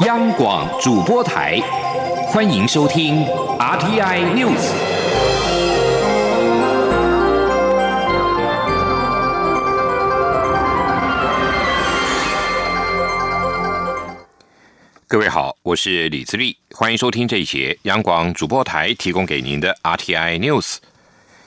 央广主播台，欢迎收听 RTI News。各位好，我是李自立，欢迎收听这一节央广主播台提供给您的 RTI News。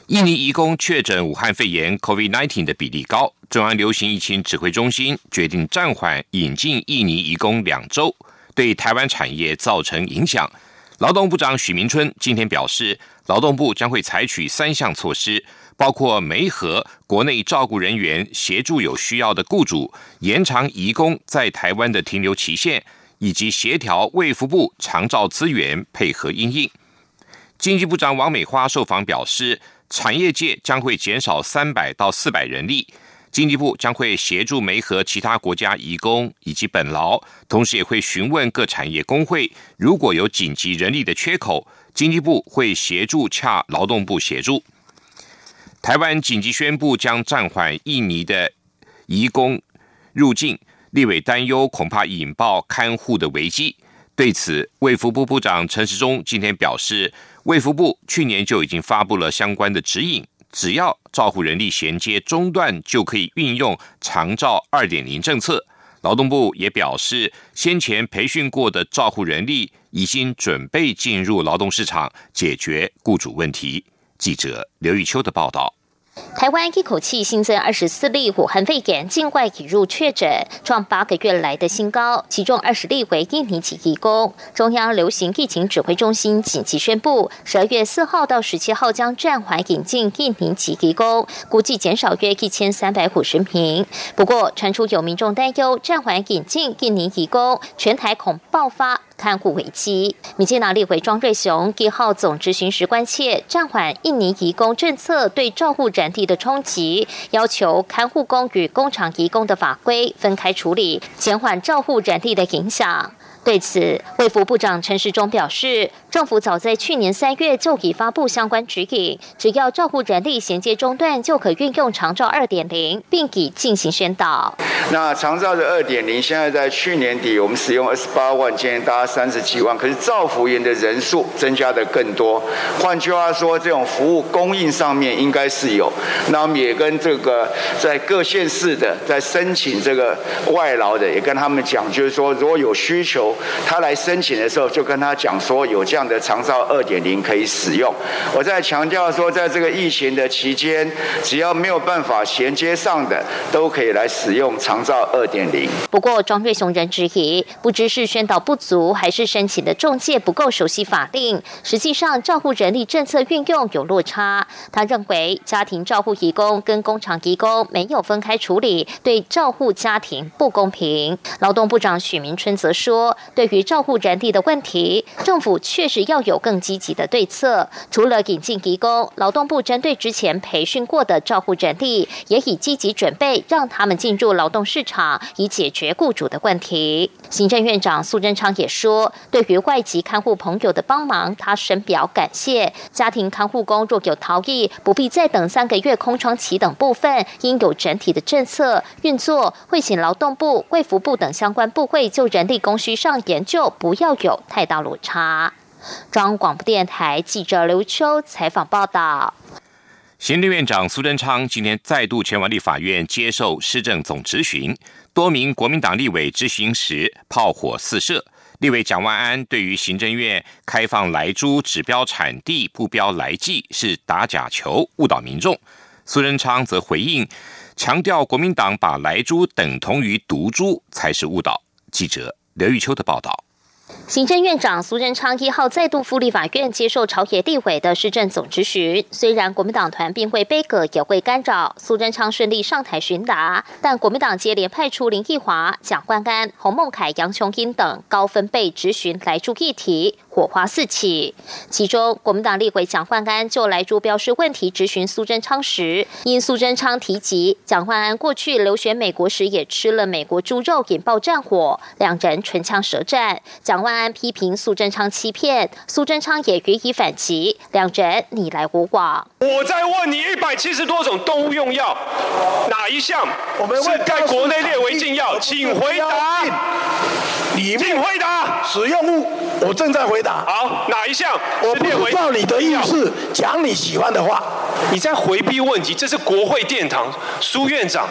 印尼移工确诊武汉肺炎 COVID-19 的比例高，中央流行疫情指挥中心决定暂缓引进印尼移工两周。对台湾产业造成影响。劳动部长许明春今天表示，劳动部将会采取三项措施，包括媒合国内照顾人员协助有需要的雇主，延长移工在台湾的停留期限，以及协调卫福部长照资源配合应应。经济部长王美花受访表示，产业界将会减少三百到四百人力。经济部将会协助媒和其他国家移工以及本劳，同时也会询问各产业工会，如果有紧急人力的缺口，经济部会协助洽劳动部协助。台湾紧急宣布将暂缓印尼的移工入境，立委担忧恐怕引爆看护的危机。对此，卫福部部长陈时中今天表示，卫福部去年就已经发布了相关的指引。只要照护人力衔接中断，就可以运用长照二点零政策。劳动部也表示，先前培训过的照护人力已经准备进入劳动市场，解决雇主问题。记者刘玉秋的报道。台湾一口气新增二十四例武汉肺炎境外引入确诊，创八个月来的新高。其中二十例为印尼籍移工。中央流行疫情指挥中心紧急宣布，十二月四号到十七号将暂缓引进印尼籍移工，估计减少约一千三百五十名。不过，传出有民众担忧暂缓引进印尼移工，全台恐爆发。看护危机，民进党立委庄瑞雄一号总执行时关切暂缓印尼移工政策对照护人地的冲击，要求看护工与工厂移工的法规分开处理，减缓照护人力的影响。对此，卫福部长陈时中表示，政府早在去年三月就已发布相关指引，只要照护人力衔接中断，就可运用长照二点零，并已进行宣导。那长照的二点零，现在在去年底我们使用二十八万，今年达三十几万，可是照服员的人数增加的更多。换句话说，这种服务供应上面应该是有。那我们也跟这个在各县市的在申请这个外劳的，也跟他们讲，就是说如果有需求。他来申请的时候，就跟他讲说有这样的长照二点零可以使用。我在强调说，在这个疫情的期间，只要没有办法衔接上的，都可以来使用长照二点零。不过，庄瑞雄仍质疑，不知是宣导不足，还是申请的中介不够熟悉法令。实际上，照护人力政策运用有落差。他认为，家庭照护义工跟工厂义工没有分开处理，对照护家庭不公平。劳动部长许明春则说。对于照护人力的问题，政府确实要有更积极的对策。除了引进移工，劳动部针对之前培训过的照护人力，也已积极准备让他们进入劳动市场，以解决雇主的问题。行政院长苏贞昌也说，对于外籍看护朋友的帮忙，他深表感谢。家庭看护工若有逃逸，不必再等三个月空窗期等部分，应有整体的政策运作，会请劳动部、卫福部等相关部会就人力供需上。研究不要有太大落差。中央广播电台记者刘秋采访报道。行政院长苏贞昌今天再度前往立法院接受施政总质询，多名国民党立委执行时炮火四射。立委蒋万安对于行政院开放来猪指标产地不标来记是打假球误导民众，苏仁昌则回应强调国民党把来猪等同于毒猪才是误导。记者。刘玉秋的报道。行政院长苏贞昌一号再度赴立法院接受朝野地委的市政总质询。虽然国民党团并会背阁也会干扰，苏贞昌顺利上台询答，但国民党接连派出林奕华、蒋冠安、洪孟凯、杨琼英等高分贝质询来助议题。火花四起。其中，国民党立委蒋焕安就来珠标示问题质询苏贞昌时，因苏贞昌提及蒋焕安过去留学美国时也吃了美国猪肉，引爆战火，两人唇枪舌战。蒋万安批评苏贞昌欺骗，苏贞昌也予以反击，两人你来我往。我在问你，一百七十多种动物用药，哪一项我们是在国内列为禁药？请回答。你请回答。使用物，我正在回答。好，哪一项？我不照你的意思讲你喜欢的话。你在回避问题，这是国会殿堂，苏院长，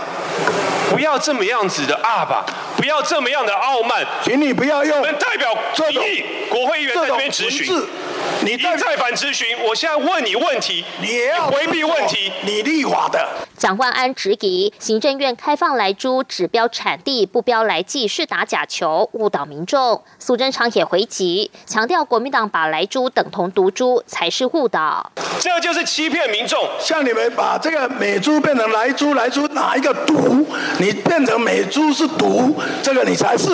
不要这么样子的啊吧，不要这么样的傲慢，请你不要用代表民意国会议员在这边质询。你一再反咨询，我现在问你问题，你也要回避问题，你立法的。蒋万安质疑行政院开放来猪指标产地不标来记是打假球，误导民众。苏贞昌也回击，强调国民党把来猪等同毒猪才是误导，这就是欺骗民众。像你们把这个美猪变成来猪，来猪哪一个毒？你变成美猪是毒，这个你才是。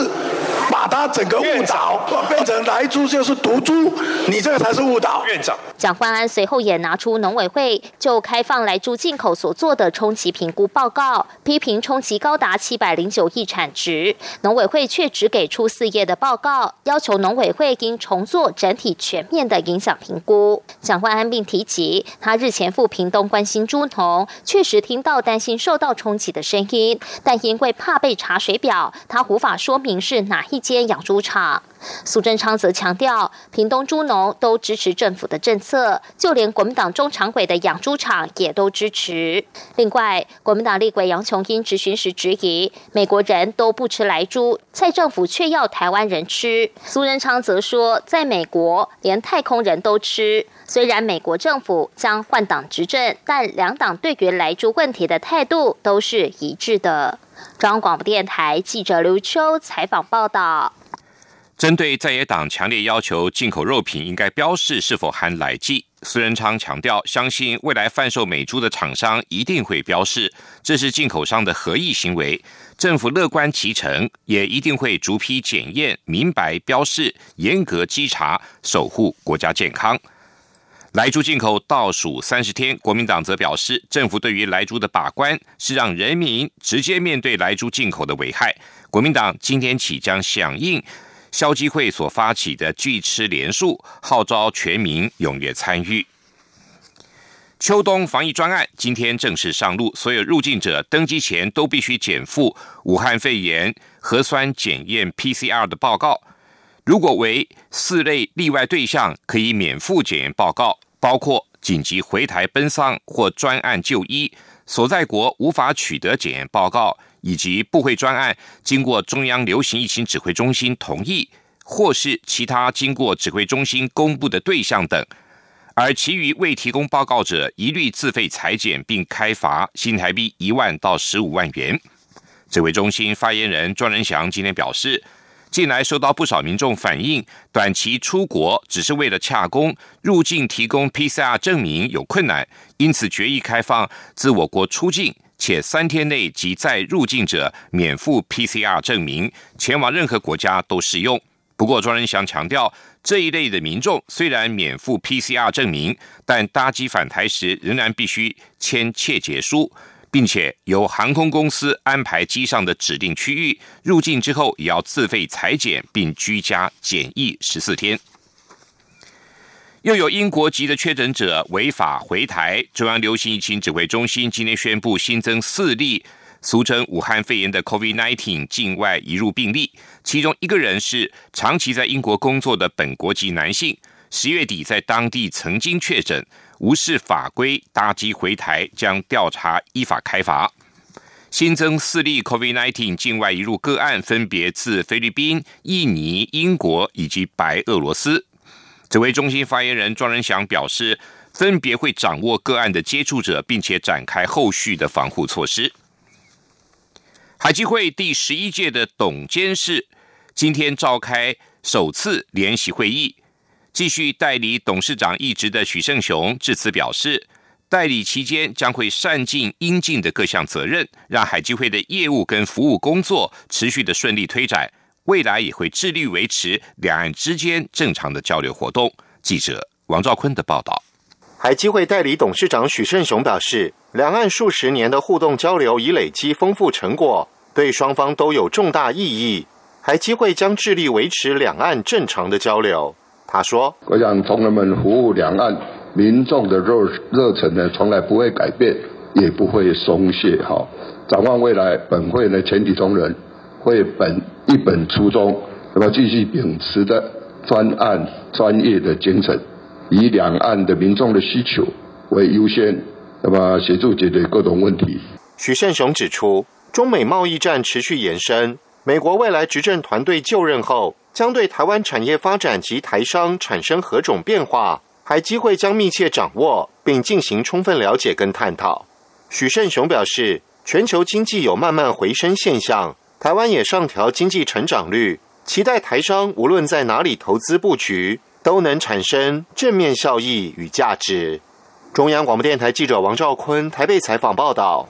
把它整个误导，变成来猪就是毒猪，你这个才是误导。院长蒋焕安随后也拿出农委会就开放来猪进口所做的冲击评估报告，批评冲击高达七百零九亿产值，农委会却只给出四页的报告，要求农委会应重做整体全面的影响评估。蒋焕安并提及，他日前赴屏东关心猪农，确实听到担心受到冲击的声音，但因为怕被查水表，他无法说明是哪一。间养猪场，苏贞昌则强调，屏东猪农都支持政府的政策，就连国民党中常委的养猪场也都支持。另外，国民党立委杨琼英质询时质疑，美国人都不吃来猪，蔡政府却要台湾人吃。苏贞昌则说，在美国连太空人都吃。虽然美国政府将换党执政，但两党对于来猪问题的态度都是一致的。中央广播电台记者刘秋采访报道：针对在野党强烈要求进口肉品应该标示是否含来剂，苏仁昌强调，相信未来贩售美猪的厂商一定会标示，这是进口商的合意行为。政府乐观其成，也一定会逐批检验、明白标示、严格稽查，守护国家健康。莱猪进口倒数三十天，国民党则表示，政府对于莱猪的把关是让人民直接面对莱猪进口的危害。国民党今天起将响应消基会所发起的拒吃连数，号召全民踊跃参与。秋冬防疫专案今天正式上路，所有入境者登机前都必须减负武汉肺炎核酸检验 PCR 的报告。如果为四类例外对象，可以免付检验报告，包括紧急回台奔丧或专案就医，所在国无法取得检验报告，以及部会专案经过中央流行疫情指挥中心同意，或是其他经过指挥中心公布的对象等。而其余未提供报告者，一律自费裁剪并开罚新台币一万到十五万元。指挥中心发言人庄仁祥今天表示。近来收到不少民众反映，短期出国只是为了洽工，入境提供 PCR 证明有困难，因此决议开放自我国出境且三天内即再入境者免付 PCR 证明，前往任何国家都适用。不过庄仁祥强调，这一类的民众虽然免付 PCR 证明，但搭机返台时仍然必须签切结书。并且由航空公司安排机上的指定区域入境之后，也要自费裁剪并居家检疫十四天。又有英国籍的确诊者违法回台，中央流行疫情指挥中心今天宣布新增四例俗称武汉肺炎的 COVID-19 境外移入病例，其中一个人是长期在英国工作的本国籍男性，十月底在当地曾经确诊。无视法规搭机回台，将调查依法开罚。新增四例 COVID-19 境外移入个案，分别自菲律宾、印尼、英国以及白俄罗斯。指挥中心发言人庄仁祥表示，分别会掌握个案的接触者，并且展开后续的防护措施。海基会第十一届的董监事今天召开首次联席会议。继续代理董事长一职的许胜雄致辞表示，代理期间将会善尽应尽的各项责任，让海基会的业务跟服务工作持续的顺利推展，未来也会致力维持两岸之间正常的交流活动。记者王兆坤的报道。海基会代理董事长许胜雄表示，两岸数十年的互动交流已累积丰富成果，对双方都有重大意义。海基会将致力维持两岸正常的交流。他说：“我想同仁们服务两岸民众的热热忱呢，从来不会改变，也不会松懈。哈，展望未来，本会呢全体同仁会本一本初衷，那么继续秉持的专案专业的精神，以两岸的民众的需求为优先，那么协助解决各种问题。”许胜雄指出，中美贸易战持续延伸，美国未来执政团队就任后。将对台湾产业发展及台商产生何种变化，还机会将密切掌握，并进行充分了解跟探讨。许胜雄表示，全球经济有慢慢回升现象，台湾也上调经济成长率，期待台商无论在哪里投资布局，都能产生正面效益与价值。中央广播电台记者王兆坤台北采访报道。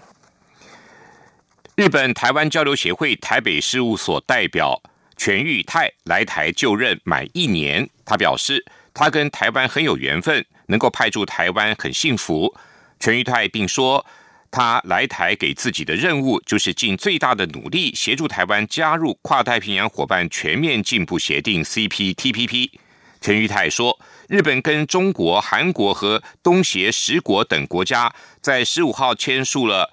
日本台湾交流协会台北事务所代表。全玉泰来台就任满一年，他表示他跟台湾很有缘分，能够派驻台湾很幸福。全玉泰并说，他来台给自己的任务就是尽最大的努力协助台湾加入跨太平洋伙伴全面进步协定 （CPTPP）。全玉泰说，日本跟中国、韩国和东协十国等国家在十五号签署了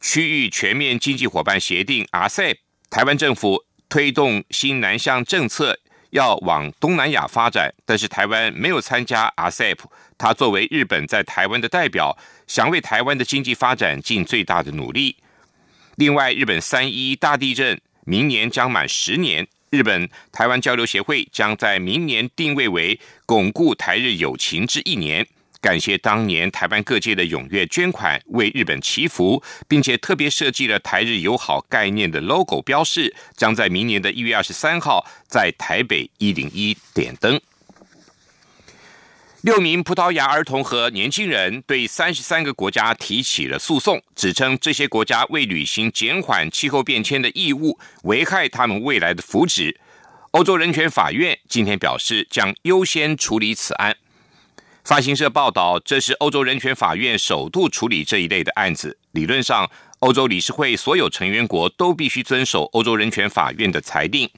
区域全面经济伙伴协定 （RCEP），台湾政府。推动新南向政策要往东南亚发展，但是台湾没有参加 RCEP。他作为日本在台湾的代表，想为台湾的经济发展尽最大的努力。另外，日本三一大地震明年将满十年，日本台湾交流协会将在明年定位为巩固台日友情之一年。感谢当年台湾各界的踊跃捐款，为日本祈福，并且特别设计了台日友好概念的 logo 标示，将在明年的一月二十三号在台北一零一点灯。六名葡萄牙儿童和年轻人对三十三个国家提起了诉讼，指称这些国家未履行减缓气候变迁的义务，危害他们未来的福祉。欧洲人权法院今天表示，将优先处理此案。发行社报道，这是欧洲人权法院首度处理这一类的案子。理论上，欧洲理事会所有成员国都必须遵守欧洲人权法院的裁定。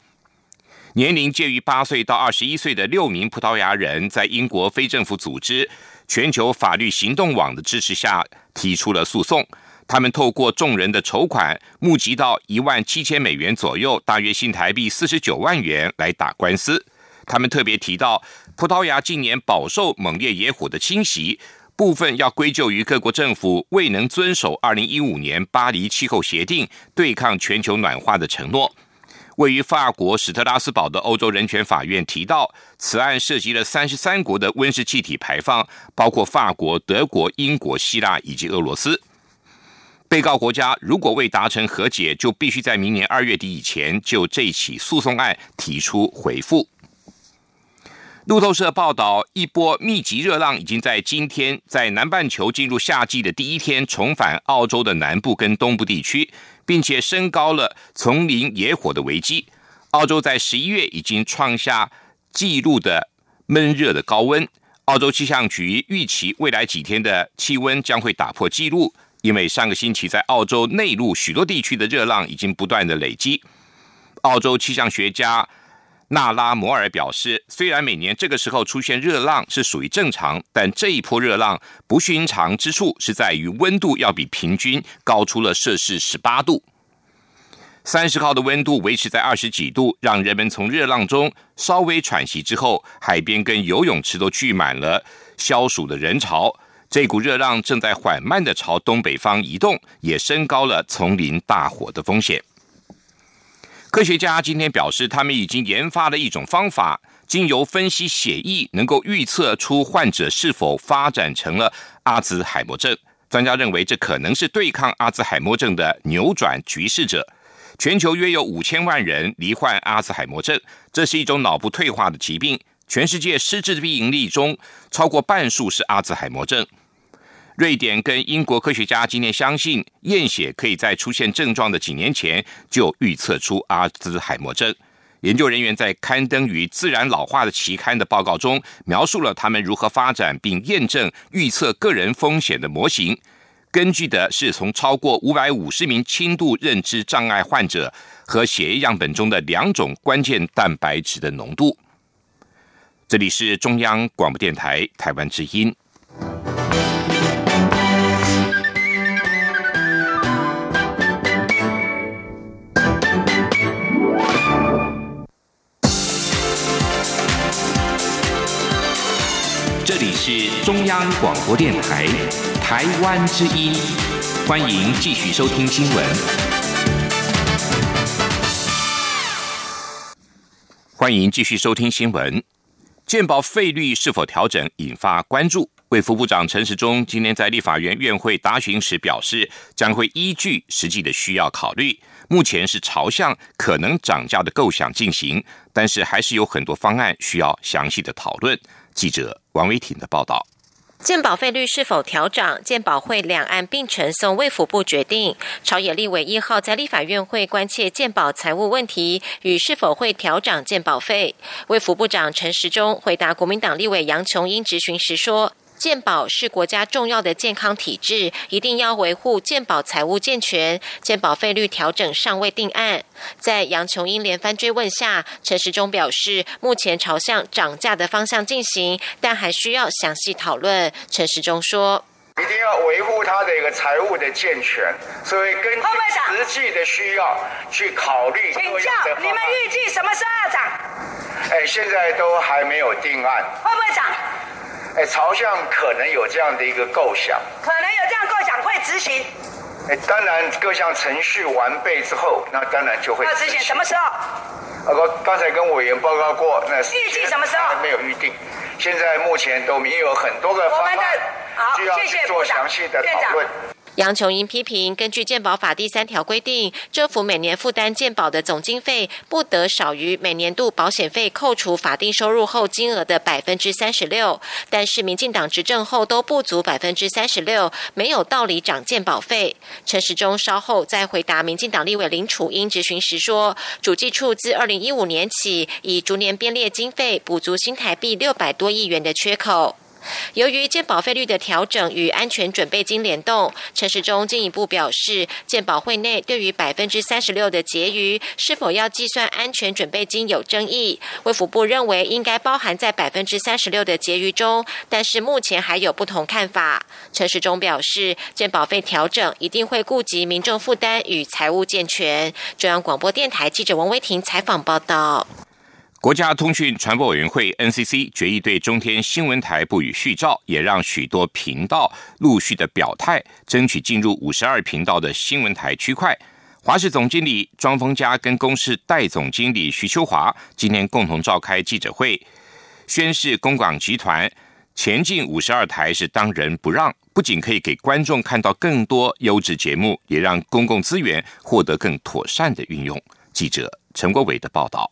年龄介于八岁到二十一岁的六名葡萄牙人，在英国非政府组织全球法律行动网的支持下提出了诉讼。他们透过众人的筹款，募集到一万七千美元左右，大约新台币四十九万元来打官司。他们特别提到。葡萄牙近年饱受猛烈野火的侵袭，部分要归咎于各国政府未能遵守二零一五年巴黎气候协定对抗全球暖化的承诺。位于法国史特拉斯堡的欧洲人权法院提到，此案涉及了三十三国的温室气体排放，包括法国、德国、英国、希腊以及俄罗斯。被告国家如果未达成和解，就必须在明年二月底以前就这起诉讼案提出回复。路透社报道，一波密集热浪已经在今天在南半球进入夏季的第一天重返澳洲的南部跟东部地区，并且升高了丛林野火的危机。澳洲在十一月已经创下纪录的闷热的高温。澳洲气象局预期未来几天的气温将会打破纪录，因为上个星期在澳洲内陆许多地区的热浪已经不断的累积。澳洲气象学家。纳拉摩尔表示，虽然每年这个时候出现热浪是属于正常，但这一波热浪不寻常之处是在于温度要比平均高出了摄氏十八度。三十号的温度维持在二十几度，让人们从热浪中稍微喘息之后，海边跟游泳池都聚满了消暑的人潮。这股热浪正在缓慢的朝东北方移动，也升高了丛林大火的风险。科学家今天表示，他们已经研发了一种方法，经由分析血液，能够预测出患者是否发展成了阿兹海默症。专家认为，这可能是对抗阿兹海默症的扭转局势者。全球约有五千万人罹患阿兹海默症，这是一种脑部退化的疾病。全世界失智病例中，超过半数是阿兹海默症。瑞典跟英国科学家今天相信，验血可以在出现症状的几年前就预测出阿兹海默症。研究人员在刊登于《自然老化》的期刊的报告中，描述了他们如何发展并验证预测个人风险的模型。根据的是从超过五百五十名轻度认知障碍患者和血液样本中的两种关键蛋白质的浓度。这里是中央广播电台台湾之音。是中央广播电台台湾之音，欢迎继续收听新闻。欢迎继续收听新闻。健保费率是否调整引发关注？卫福部长陈时中今天在立法院院会答询时表示，将会依据实际的需要考虑，目前是朝向可能涨价的构想进行，但是还是有很多方案需要详细的讨论。记者王维挺的报道。鉴保费率是否调涨？鉴保会两岸并呈送卫福部决定。朝野立委一号在立法院会关切鉴保财务问题与是否会调涨鉴保费。卫福部长陈时中回答国民党立委杨琼英质询时说。健保是国家重要的健康体制，一定要维护健保财务健全。健保费率调整尚未定案，在杨琼英连番追问下，陈时中表示，目前朝向涨价的方向进行，但还需要详细讨论。陈时中说：“一定要维护他的一个财务的健全，所以根据实际的需要去考虑。请教你们预计什么时候涨？哎，现在都还没有定案。会不会涨？”哎，朝向可能有这样的一个构想，可能有这样构想会执行。哎，当然各项程序完备之后，那当然就会执行。什么时候？啊，刚刚才跟委员报告过，那预计什么时候？还没有预定。现在目前都没有很多个方案，需要去做详细的讨论。杨琼英批评，根据健保法第三条规定，政府每年负担健保的总经费不得少于每年度保险费扣除法定收入后金额的百分之三十六。但是民进党执政后都不足百分之三十六，没有道理涨健保费。陈时中稍后在回答民进党立委林楚英质询时说，主计处自二零一五年起，以逐年编列经费补足新台币六百多亿元的缺口。由于健保费率的调整与安全准备金联动，陈时中进一步表示，健保会内对于百分之三十六的结余是否要计算安全准备金有争议。卫福部认为应该包含在百分之三十六的结余中，但是目前还有不同看法。陈时中表示，健保费调整一定会顾及民众负担与财务健全。中央广播电台记者王威婷采访报道。国家通讯传播委员会 NCC 决议对中天新闻台不予续照，也让许多频道陆续的表态，争取进入五十二频道的新闻台区块。华视总经理庄丰嘉跟公司代总经理徐秋华今天共同召开记者会，宣示公广集团前进五十二台是当仁不让，不仅可以给观众看到更多优质节目，也让公共资源获得更妥善的运用。记者陈国伟的报道。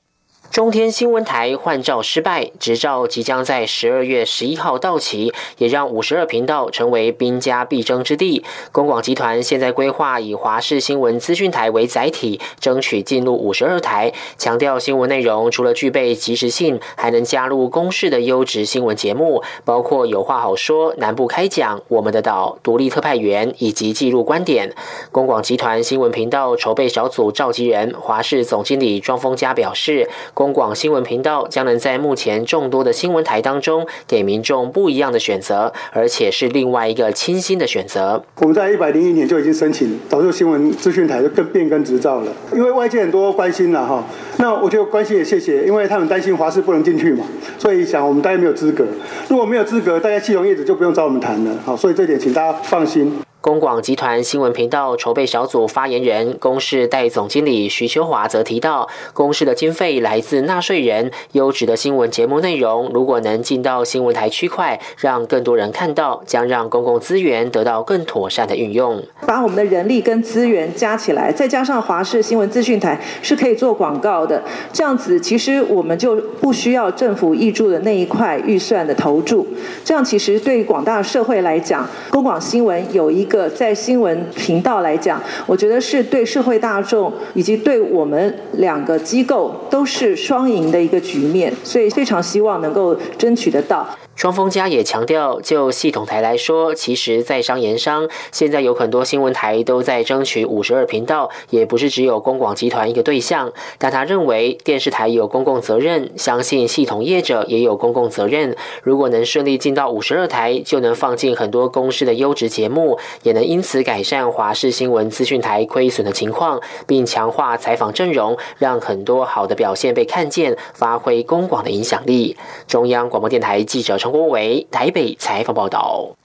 中天新闻台换照失败，执照即将在十二月十一号到期，也让五十二频道成为兵家必争之地。公广集团现在规划以华视新闻资讯台为载体，争取进入五十二台，强调新闻内容除了具备及时性，还能加入公视的优质新闻节目，包括有话好说、南部开讲、我们的岛、独立特派员以及记录观点。公广集团新闻频道筹备小组召集人华视总经理庄丰嘉表示。公广新闻频道将能在目前众多的新闻台当中，给民众不一样的选择，而且是另外一个清新的选择。我们在一百零一年就已经申请导入新闻资讯台的更变更执照了，因为外界很多关心了哈，那我就关心也谢谢，因为他们担心华视不能进去嘛，所以想我们大家没有资格，如果没有资格，大家系统业者就不用找我们谈了，好，所以这点请大家放心。公广集团新闻频道筹备小组发言人、公视代总经理徐秋华则提到，公视的经费来自纳税人，优质的新闻节目内容如果能进到新闻台区块，让更多人看到，将让公共资源得到更妥善的运用。把我们的人力跟资源加起来，再加上华视新闻资讯台是可以做广告的，这样子其实我们就不需要政府挹注的那一块预算的投注，这样其实对广大社会来讲，公广新闻有一。个在新闻频道来讲，我觉得是对社会大众以及对我们两个机构都是双赢的一个局面，所以非常希望能够争取得到。双峰家也强调，就系统台来说，其实在商言商，现在有很多新闻台都在争取五十二频道，也不是只有公广集团一个对象。但他认为电视台有公共责任，相信系统业者也有公共责任。如果能顺利进到五十二台，就能放进很多公司的优质节目，也能因此改善华视新闻资讯台亏损的情况，并强化采访阵容，让很多好的表现被看见，发挥公广的影响力。中央广播电台记者陈。郭维台北采访报道，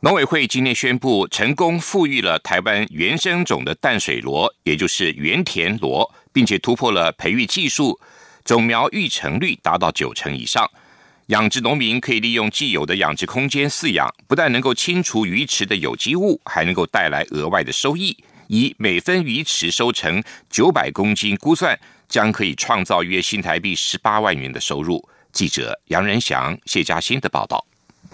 农委会今天宣布成功复育了台湾原生种的淡水螺，也就是原田螺，并且突破了培育技术，种苗育成率达到九成以上。养殖农民可以利用既有的养殖空间饲养，不但能够清除鱼池的有机物，还能够带来额外的收益。以每分鱼池收成九百公斤估算，将可以创造约新台币十八万元的收入。记者杨仁祥、谢嘉欣的报道。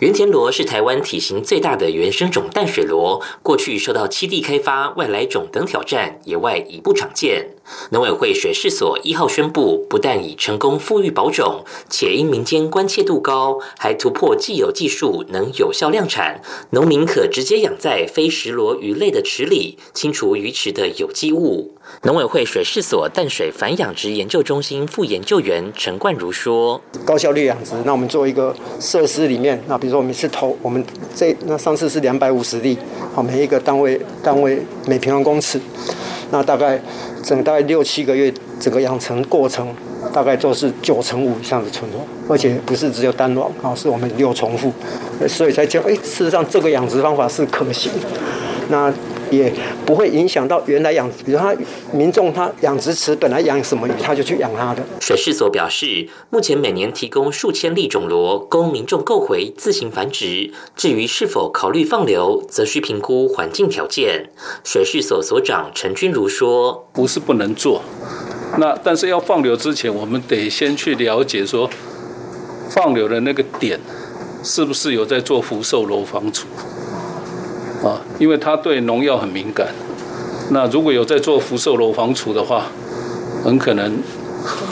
圆田螺是台湾体型最大的原生种淡水螺，过去受到栖地开发、外来种等挑战，野外已不常见。农委会水事所一号宣布，不但已成功复育保种，且因民间关切度高，还突破既有技术，能有效量产。农民可直接养在非石螺鱼类的池里，清除鱼池的有机物。农委会水事所淡水反养殖研究中心副研究员陈冠如说：“高效率养殖，那我们做一个设施里面，那比如说我们是投我们这那上次是两百五十粒，好每一个单位单位每平方公尺，那大概。”整大概六七个月，整个养成过程大概都是九成五以上的存活，而且不是只有单卵啊，是我们六重复，所以才叫，哎，事实上这个养殖方法是可行。那。也不会影响到原来养，比如他民众他养殖池本来养什么鱼，他就去养它的。水事所表示，目前每年提供数千粒种螺供民众购回自行繁殖，至于是否考虑放流，则需评估环境条件。水事所所长陈君如说：“不是不能做，那但是要放流之前，我们得先去了解说，放流的那个点是不是有在做福寿螺防除。”因为它对农药很敏感，那如果有在做福寿楼防除的话，很可能。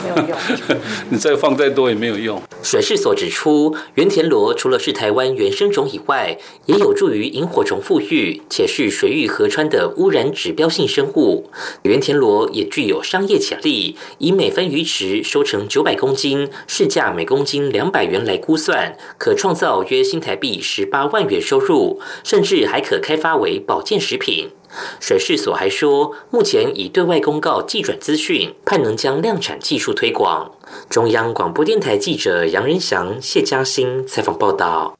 没有用，你再放再多也没有用。水事所指出，原田螺除了是台湾原生种以外，也有助于萤火虫复育，且是水域河川的污染指标性生物。原田螺也具有商业潜力，以每分鱼池收成九百公斤，市价每公斤两百元来估算，可创造约新台币十八万元收入，甚至还可开发为保健食品。水事所还说，目前已对外公告寄转资讯，盼能将量产技术推广。中央广播电台记者杨仁祥、谢嘉欣采访报道。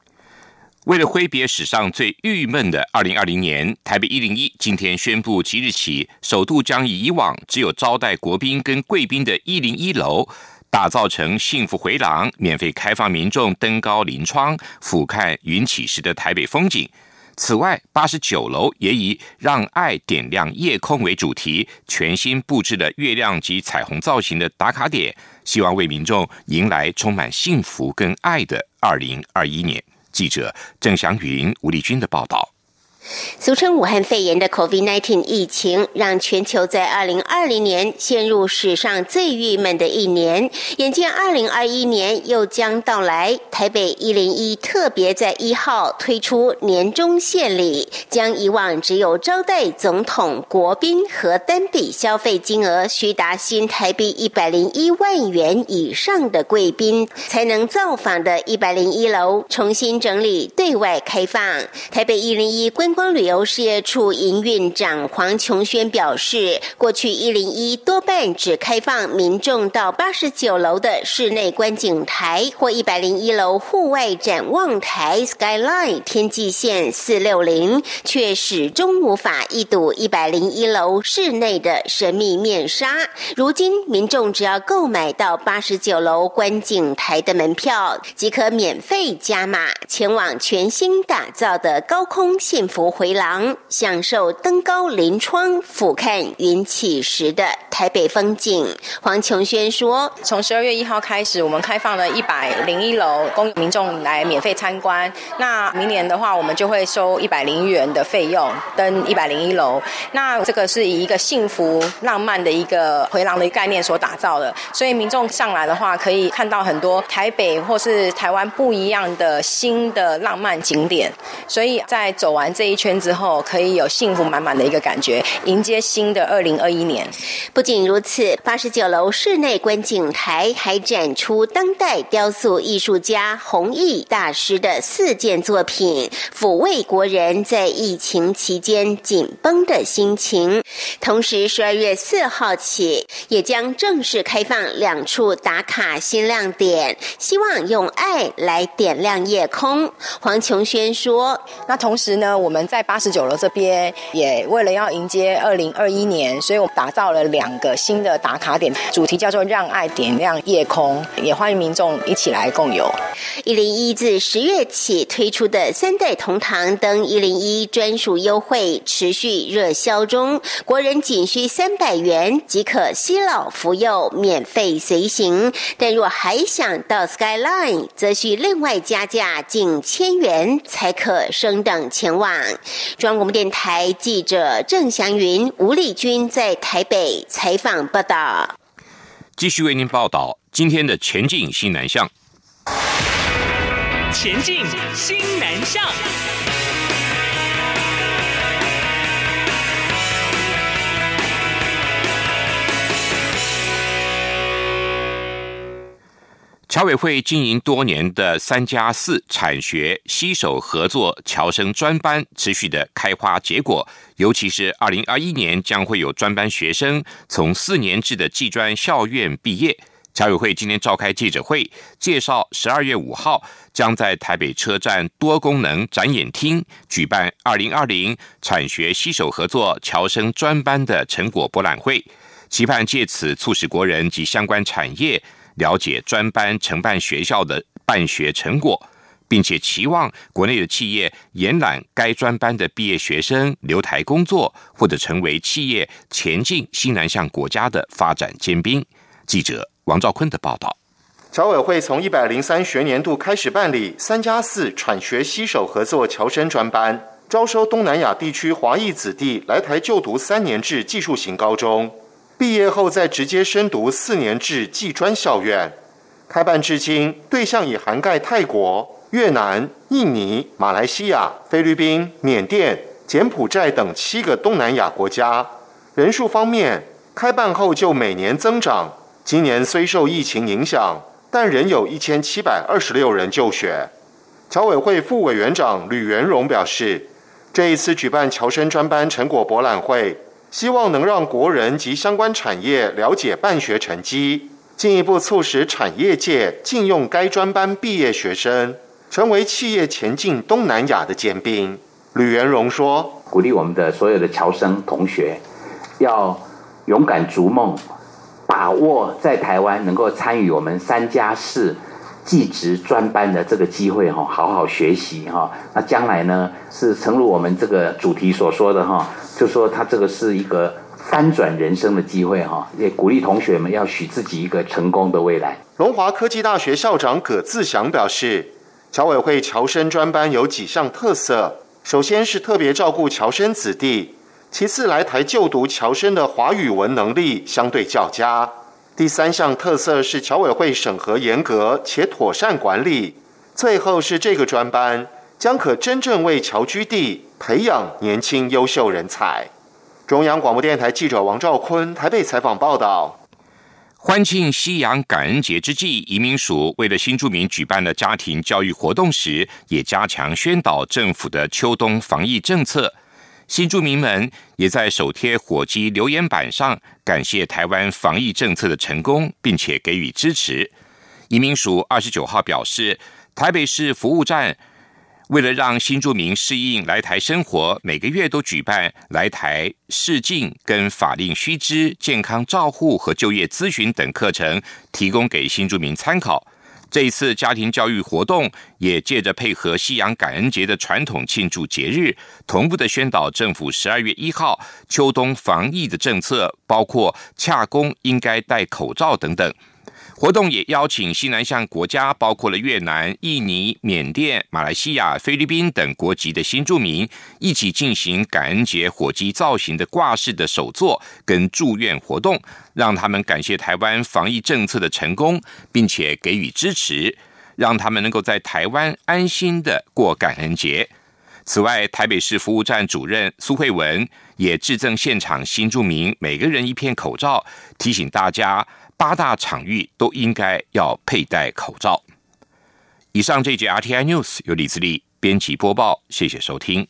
为了挥别史上最郁闷的二零二零年，台北一零一今天宣布，即日起，首度将以往只有招待国宾跟贵宾的一零一楼，打造成幸福回廊，免费开放民众登高临窗，俯瞰云起时的台北风景。此外，八十九楼也以“让爱点亮夜空”为主题，全新布置了月亮及彩虹造型的打卡点，希望为民众迎来充满幸福跟爱的二零二一年。记者郑祥云、吴丽君的报道。俗称武汉肺炎的 COVID-19 疫情，让全球在2020年陷入史上最郁闷的一年。眼见2021年又将到来，台北101特别在一号推出年终献礼，将以往只有招待总统、国宾和单笔消费金额需达新台币101万元以上的贵宾才能造访的101楼，重新整理对外开放。台北101观光旅游事业处营运长黄琼轩表示，过去一零一多半只开放民众到八十九楼的室内观景台或一百零一楼户外展望台 （Skyline） 天际线四六零，却始终无法一睹一百零一楼室内的神秘面纱。如今，民众只要购买到八十九楼观景台的门票，即可免费加码前往全新打造的高空幸福回廊，享受登高临窗俯瞰云起时的台北风景。黄琼轩说：“从十二月一号开始，我们开放了一百零一楼供民众来免费参观。那明年的话，我们就会收一百零元的费用登一百零一楼。那这个是以一个幸福浪漫的一个回廊的概念所打造的，所以民众上来的话，可以看到很多台北或是台湾不一样的新的浪漫景点。所以在走完这一圈之后，可以有幸福满满的一个感觉，迎接新的二零二一年。不仅如此，八十九楼室内观景台还展出当代雕塑艺术家弘毅大师的四件作品，抚慰国人在疫情期间紧绷的心情。同时，十二月四号起，也将正式开放两处打卡新亮点，希望用爱来点亮夜空。黄琼轩说：“那同时呢，我们我们在八十九楼这边也为了要迎接二零二一年，所以我们打造了两个新的打卡点，主题叫做‘让爱点亮夜空’，也欢迎民众一起来共游。一零一自十月起推出的三代同堂登一零一专属优惠持续热销中，国人仅需三百元即可西老福幼免费随行，但若还想到 Skyline，则需另外加价近千元才可升等前往。中央广播电台记者郑祥云、吴丽君在台北采访报道。继续为您报道今天的前进西南向。前进新南向。侨委会经营多年的三加四产学携手合作侨生专班持续的开花结果，尤其是二零二一年将会有专班学生从四年制的技专校院毕业。侨委会今天召开记者会，介绍十二月五号将在台北车站多功能展演厅举办二零二零产学携手合作侨生专班的成果博览会，期盼借此促使国人及相关产业。了解专班承办学校的办学成果，并且期望国内的企业延揽该专班的毕业学生留台工作，或者成为企业前进西南向国家的发展尖兵。记者王兆坤的报道。侨委会从一百零三学年度开始办理三加四产学携手合作侨生专班，招收东南亚地区华裔子弟来台就读三年制技术型高中。毕业后再直接深读四年制技专校院，开办至今，对象已涵盖泰国、越南、印尼、马来西亚、菲律宾、缅甸、柬埔寨等七个东南亚国家。人数方面，开办后就每年增长。今年虽受疫情影响，但仍有一千七百二十六人就学。侨委会副委员长吕元荣表示，这一次举办侨生专班成果博览会。希望能让国人及相关产业了解办学成绩，进一步促使产业界禁用该专班毕业学生，成为企业前进东南亚的尖兵。吕元荣说：“鼓励我们的所有的侨生同学，要勇敢逐梦，把握在台湾能够参与我们三加四。”技职专班的这个机会哈，好好学习哈。那将来呢，是诚如我们这个主题所说的哈，就说他这个是一个翻转人生的机会哈。也鼓励同学们要许自己一个成功的未来。龙华科技大学校长葛自祥表示，侨委会侨生专班有几项特色，首先是特别照顾侨生子弟，其次来台就读侨生的华语文能力相对较佳。第三项特色是侨委会审核严格且妥善管理，最后是这个专班将可真正为侨居地培养年轻优秀人才。中央广播电台记者王兆坤台北采访报道。欢庆西洋感恩节之际，移民署为了新住民举办了家庭教育活动时，也加强宣导政府的秋冬防疫政策。新住民们也在手贴火鸡留言板上感谢台湾防疫政策的成功，并且给予支持。移民署二十九号表示，台北市服务站。为了让新住民适应来台生活，每个月都举办来台试镜、跟法令须知、健康照护和就业咨询等课程，提供给新住民参考。这一次家庭教育活动也借着配合西洋感恩节的传统庆祝节日，同步的宣导政府十二月一号秋冬防疫的政策，包括洽工应该戴口罩等等。活动也邀请西南向国家，包括了越南、印尼、缅甸、马来西亚、菲律宾等国籍的新住民，一起进行感恩节火鸡造型的挂饰的首座跟祝愿活动，让他们感谢台湾防疫政策的成功，并且给予支持，让他们能够在台湾安心的过感恩节。此外，台北市服务站主任苏慧文也致赠现场新住民每个人一片口罩，提醒大家。八大场域都应该要佩戴口罩。以上这节 RTI News 由李自力编辑播报，谢谢收听。